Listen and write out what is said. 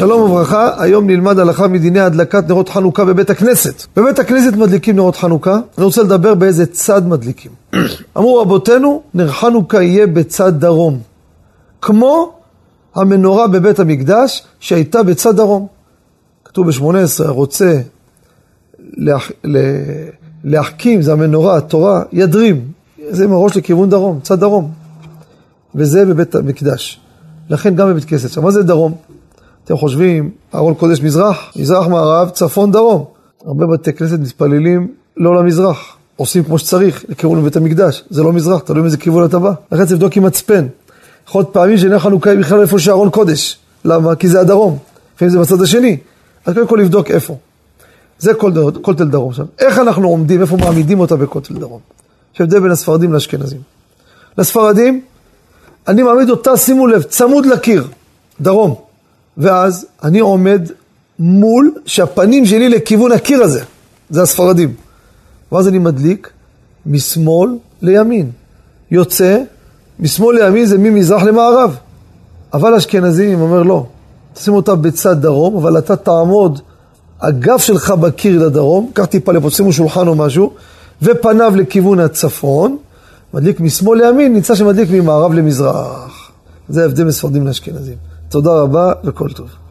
שלום וברכה, היום נלמד הלכה מדיני הדלקת נרות חנוכה בבית הכנסת. בבית הכנסת מדליקים נרות חנוכה, אני רוצה לדבר באיזה צד מדליקים. אמרו רבותינו, נר חנוכה יהיה בצד דרום, כמו המנורה בבית המקדש שהייתה בצד דרום. כתוב ב-18, רוצה להח... להחכים, זה המנורה, התורה, ידרים, זה עם הראש לכיוון דרום, צד דרום. וזה בבית המקדש. לכן גם בבית כנסת. עכשיו, מה זה דרום? אתם חושבים, ארון קודש מזרח, מזרח מערב, צפון דרום. הרבה בתי כנסת מתפללים לא למזרח, עושים כמו שצריך, לכיוון לבית המקדש. זה לא מזרח, תלוי מאיזה כיוון אתה בא. לכן צריך לבדוק עם מצפן. יכול להיות פעמים שנר חנוכה בכלל איפה שארון קודש. למה? כי זה הדרום. לפעמים זה בצד השני. אז קודם כל לבדוק איפה. זה כותל דרום. עכשיו, איך אנחנו עומדים, איפה מעמידים אותה בכותל דרום? יש הבדל בין הספרדים לאשכנזים. לספרדים, אני מעמיד אותה, שימו לב, צמוד לקיר, דרום. ואז אני עומד מול, שהפנים שלי לכיוון הקיר הזה, זה הספרדים. ואז אני מדליק משמאל לימין. יוצא, משמאל לימין זה ממזרח למערב. אבל אשכנזים אומר לא, תשים אותה בצד דרום, אבל אתה תעמוד, הגב שלך בקיר לדרום, קח טיפה לפה, שימו שולחן או משהו, ופניו לכיוון הצפון, מדליק משמאל לימין, נמצא שמדליק ממערב למזרח. זה ההבדל מספרדים לאשכנזים. תודה רבה וכל טוב.